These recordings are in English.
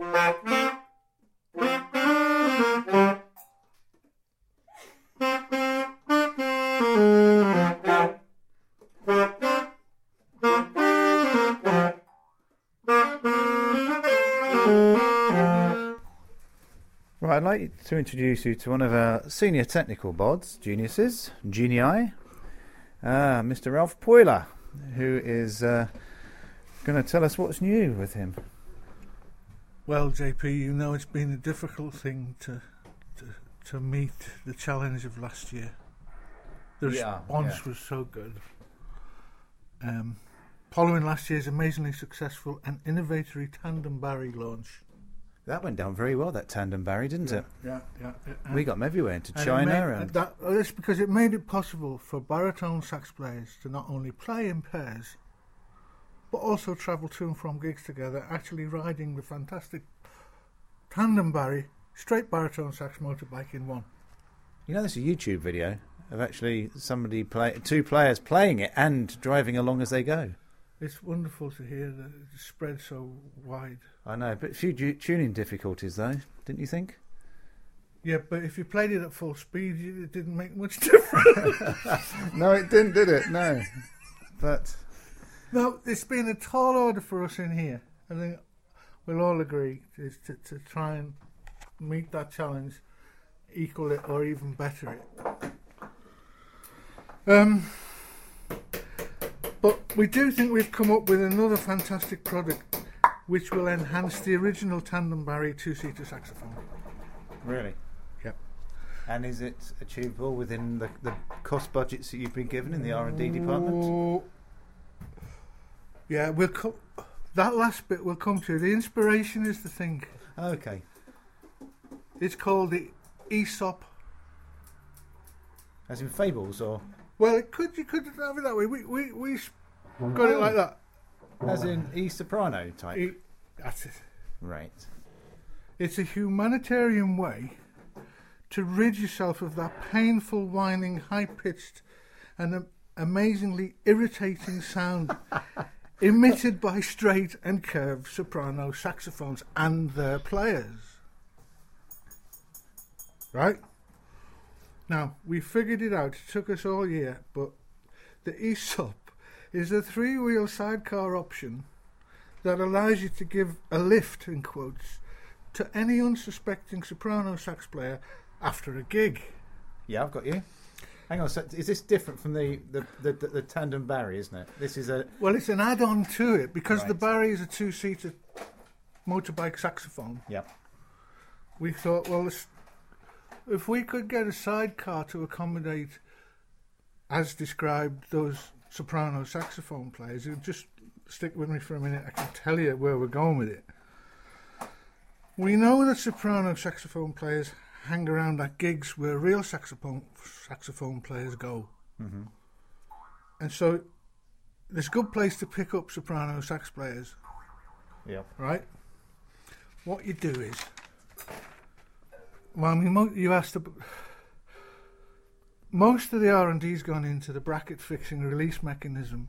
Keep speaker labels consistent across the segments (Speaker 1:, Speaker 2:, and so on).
Speaker 1: Right, I'd like to introduce you to one of our senior technical bods, geniuses, genii, uh, Mr. Ralph Poyler, who is uh, going to tell us what's new with him.
Speaker 2: Well, JP, you know it's been a difficult thing to to, to meet the challenge of last year. The
Speaker 1: Yeah,
Speaker 2: response
Speaker 1: yeah.
Speaker 2: was so good. Um, following last year's amazingly successful and innovatory tandem Barry launch.
Speaker 1: That went down very well, that tandem Barry, didn't it?
Speaker 2: Yeah, yeah. yeah.
Speaker 1: We got them everywhere, into
Speaker 2: And it
Speaker 1: China
Speaker 2: made-
Speaker 1: and
Speaker 2: that, that's because it made it possible for baritone sax players to not only play in pairs, but also travel to and from gigs together, actually riding the fantastic tandem Barry straight baritone sax motorbike in one.
Speaker 1: You know, there's a YouTube video of actually somebody play two players playing it and driving along as they go.
Speaker 2: It's wonderful to hear that it spread so wide.
Speaker 1: I know, but a few du- tuning difficulties though, didn't you think?
Speaker 2: Yeah, but if you played it at full speed, it didn't make much difference.
Speaker 1: no, it didn't, did it? No, but
Speaker 2: no, it's been a tall order for us in here. I think we'll all agree is to, to try and meet that challenge, equal it, or even better it. Um, but we do think we've come up with another fantastic product which will enhance the original tandem Barry two-seater saxophone.
Speaker 1: really,
Speaker 2: Yep.
Speaker 1: and is it achievable within the, the cost budgets that you've been given in the R and D department?
Speaker 2: Yeah, we'll co- that last bit we'll come to. The inspiration is the thing.
Speaker 1: Okay,
Speaker 2: It's called the Aesop.
Speaker 1: as in fables or
Speaker 2: Well, it could you could have it that way. We we we got it like that.
Speaker 1: as in E soprano type?
Speaker 2: It- that's it.
Speaker 1: Right.
Speaker 2: It's a humanitarian way to rid yourself of that painful, whining, high-pitched, and amazingly irritating sound emitted by straight and curved soprano saxophones and their players. Right? Now, we figured it out. It took us all year, but the ESOP is a three wheel sidecar option that allows you to give a lift, in quotes, to any unsuspecting soprano sax player after a gig.
Speaker 1: Yeah, I've got you. Hang on, so is this different from the the, the, the, the tandem Barry, isn't it? This is a
Speaker 2: Well, it's an add on to it because the Barry is a two seater motorbike saxophone.
Speaker 1: yeah.
Speaker 2: We thought, well, if we could get a sidecar to accommodate, as described, those soprano saxophone players, you just stick with me for a minute. I can tell you where we're going with it. We know that soprano saxophone players hang around at gigs where real saxophone saxophone players go,
Speaker 1: hmm
Speaker 2: and so there's a good place to pick up soprano sax players.
Speaker 1: Yeah.
Speaker 2: right? What you do is, well, I mean, you asked. ab- Most of the R and D's gone into the bracket fixing release mechanism,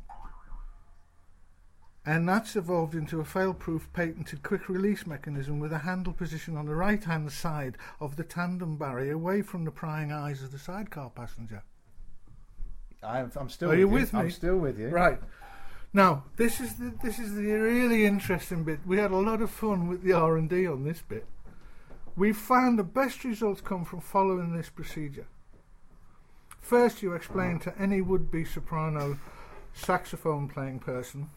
Speaker 2: and that's evolved into a fail-proof, patented quick release mechanism with a handle position on the right-hand side of the tandem Barry, away from the prying eyes of the sidecar passenger.
Speaker 1: I'm, I'm still.
Speaker 2: Are you
Speaker 1: with
Speaker 2: with
Speaker 1: I'm still with you.
Speaker 2: Right. Now, this is the this is the really interesting bit. We had a lot of fun with the R and D on this bit. We found the best results come from following this procedure. First, you explain to any would-be soprano saxophone playing person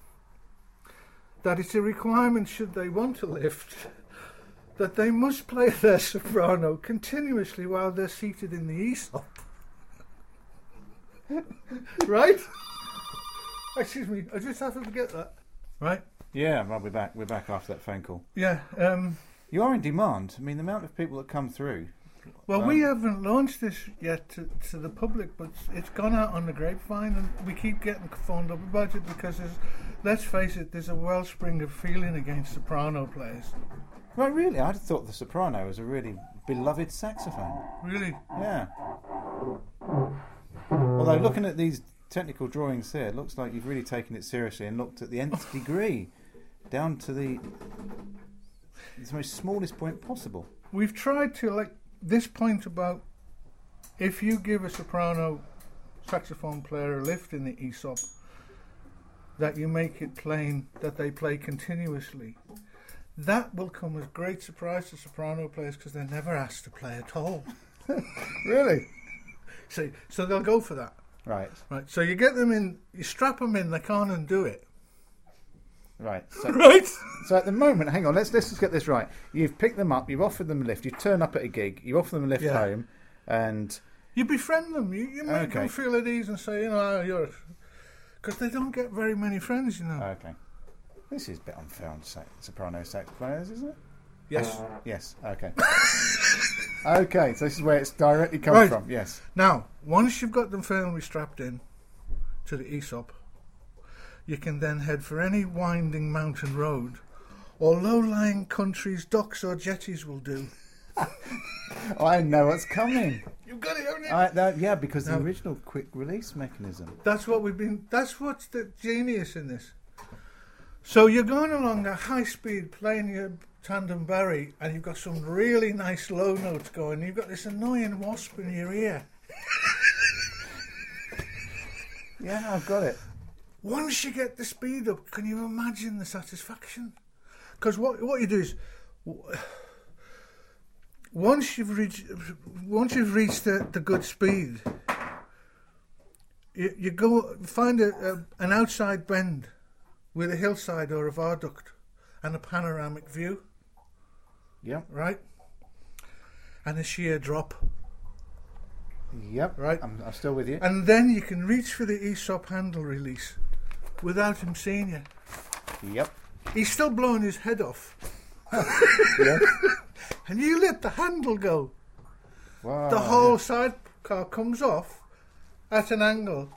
Speaker 2: that it's a requirement should they want to lift that they must play their soprano continuously while they're seated in the ESOP. right? Excuse me, I just have to get that. Right?
Speaker 1: Yeah, well, we're back. We're back after that phone call.
Speaker 2: Yeah. Um,
Speaker 1: You are in demand. I mean, the amount of people that come through.
Speaker 2: Well, we
Speaker 1: Um,
Speaker 2: haven't launched this yet to, to the public, but it's gone out on the grapevine, and we keep getting phoned up about it because, there's, let's face it, there's a wellspring of feeling against soprano players.
Speaker 1: Right, really? I'd have thought the soprano was a really beloved saxophone.
Speaker 2: Really?
Speaker 1: Yeah. Although looking at these technical drawings here, it looks like you've really taken it seriously and looked at the nth degree, down to the It's the most smallest point possible.
Speaker 2: We've tried to like this point about if you give a soprano saxophone player a lift in the ESOP, that you make it plain that they play continuously. That will come as great surprise to soprano players because they're never asked to play at all.
Speaker 1: Really?
Speaker 2: So, so they'll go for that.
Speaker 1: Right.
Speaker 2: Right. So you get them in, you strap them in, they can't undo it.
Speaker 1: Right. So,
Speaker 2: Right.
Speaker 1: so at the moment, hang on. Let's let's just get this right. You've picked them up. You've offered them a lift. You turn up at a gig. You offer them a lift
Speaker 2: Yeah.
Speaker 1: home, and
Speaker 2: You befriend them. You, you make them feel at ease and say, you know, you're. Because they don't get very many friends, you know.
Speaker 1: okay. This is a bit unfair on sax, soprano sax players, isn't it?
Speaker 2: yes.
Speaker 1: Yes. Okay. okay. So this is where it's directly come
Speaker 2: Right.
Speaker 1: from. Yes.
Speaker 2: Now, once you've got them firmly strapped in to the ESOP, you can then head for any winding mountain road or low-lying countries, docks or jetties will do.
Speaker 1: I know what's coming.
Speaker 2: You've got it, haven't you?
Speaker 1: I, that, yeah, because the original quick release mechanism.
Speaker 2: That's what we've been. That's what's the genius in this. So you're going along a high speed playing your tandem barry, and you've got some really nice low notes going. You've got this annoying wasp in your ear.
Speaker 1: Yeah, I've got it.
Speaker 2: Once you get the speed up, can you imagine the satisfaction? Because what what you do is, once you've reached once you've reached the, the good speed, you, you go find a, a, an outside bend with a hillside or a viaduct and a panoramic view,
Speaker 1: Yep.
Speaker 2: right? And a sheer drop,
Speaker 1: Yep.
Speaker 2: Right.
Speaker 1: I'm, I'm still with you.
Speaker 2: and then you can reach for the ESOP handle release without him seeing you.
Speaker 1: Yep.
Speaker 2: He's still blowing his head off. And you let the handle go.
Speaker 1: Wow,
Speaker 2: the
Speaker 1: yeah.
Speaker 2: whole sidecar comes off at an angle,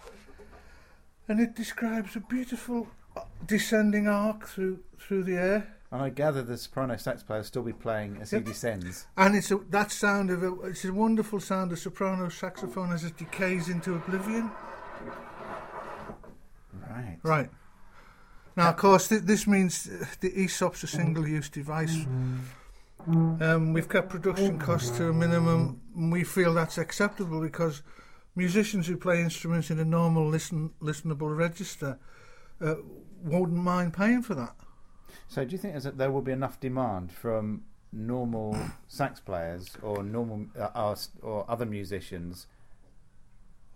Speaker 2: and it describes a beautiful uh, descending arc through through the air.
Speaker 1: And I gather the soprano sax player will still be playing as he descends.
Speaker 2: And it's a, that sound of a, it's a wonderful sound of soprano saxophone as it decays into oblivion.
Speaker 1: Right.
Speaker 2: Right. Now, of course, th- this means the ESOP's a single-use device. Um, we've kept production costs to a minimum, and we feel that's acceptable because musicians who play instruments in a normal listen listenable register uh, won't mind paying for that.
Speaker 1: So do you think that there will be enough demand from normal sax players or normal uh, us- or other musicians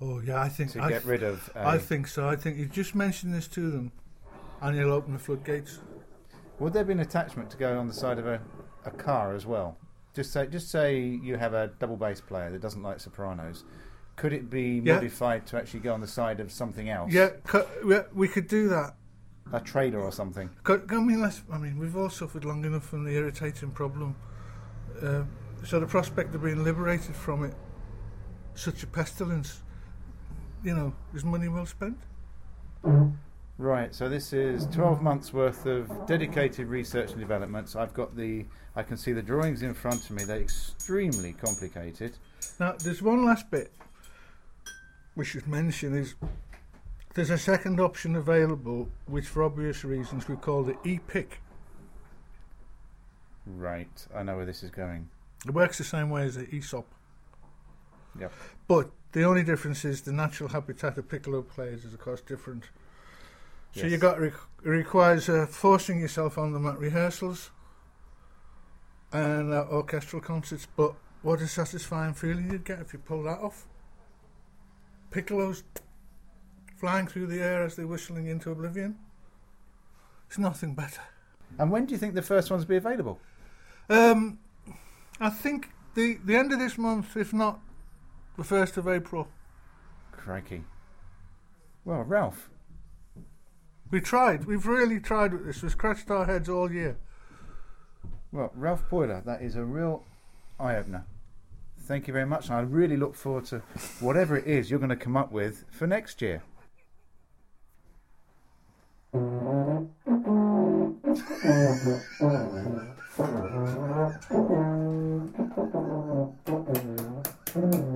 Speaker 2: Oh yeah, I think
Speaker 1: to
Speaker 2: I,
Speaker 1: get rid of? uh,
Speaker 2: I think so. I think you just mention this to them, and you'll open the floodgates.
Speaker 1: Would there be an attachment to go on the side of a, a car as well? Just say, just say you have a double bass player that doesn't like sopranos. Could it be
Speaker 2: Yeah.
Speaker 1: modified to actually go on the side of something else?
Speaker 2: Yeah, cu- yeah, we could do that.
Speaker 1: a trailer or something.
Speaker 2: Co- I mean, let's, I mean, we've all suffered long enough from the irritating problem. Uh, so the prospect of being liberated from it, such a pestilence, you know, is money well spent.
Speaker 1: Right, so this is 12 months worth of dedicated research and development. So I've got the, I can see the drawings in front of me. They're extremely complicated.
Speaker 2: Now, there's one last bit we should mention is there's a second option available, which for obvious reasons we call the e-pick.
Speaker 1: Right, I know where this is going.
Speaker 2: It works the same way as the ESOP.
Speaker 1: Yep.
Speaker 2: But the only difference is the natural habitat of piccolo players is, of course, different. So
Speaker 1: Yes.
Speaker 2: you got it requires uh, forcing yourself on them at rehearsals and uh, orchestral concerts. But what a satisfying feeling you'd get if you pull that off. Piccolos flying through the air as they're whistling into oblivion. It's nothing better.
Speaker 1: And when do you think the first ones will be available?
Speaker 2: Um, I think the the end of this month, if not the 1st of April.
Speaker 1: Crikey. Well, Ralph.
Speaker 2: We tried. We've really tried with this. We've scratched our heads all year.
Speaker 1: Well, Ralph Boyler, that is a real eye opener. Thank you very much. I really look forward to whatever it is you're going to come up with for next year.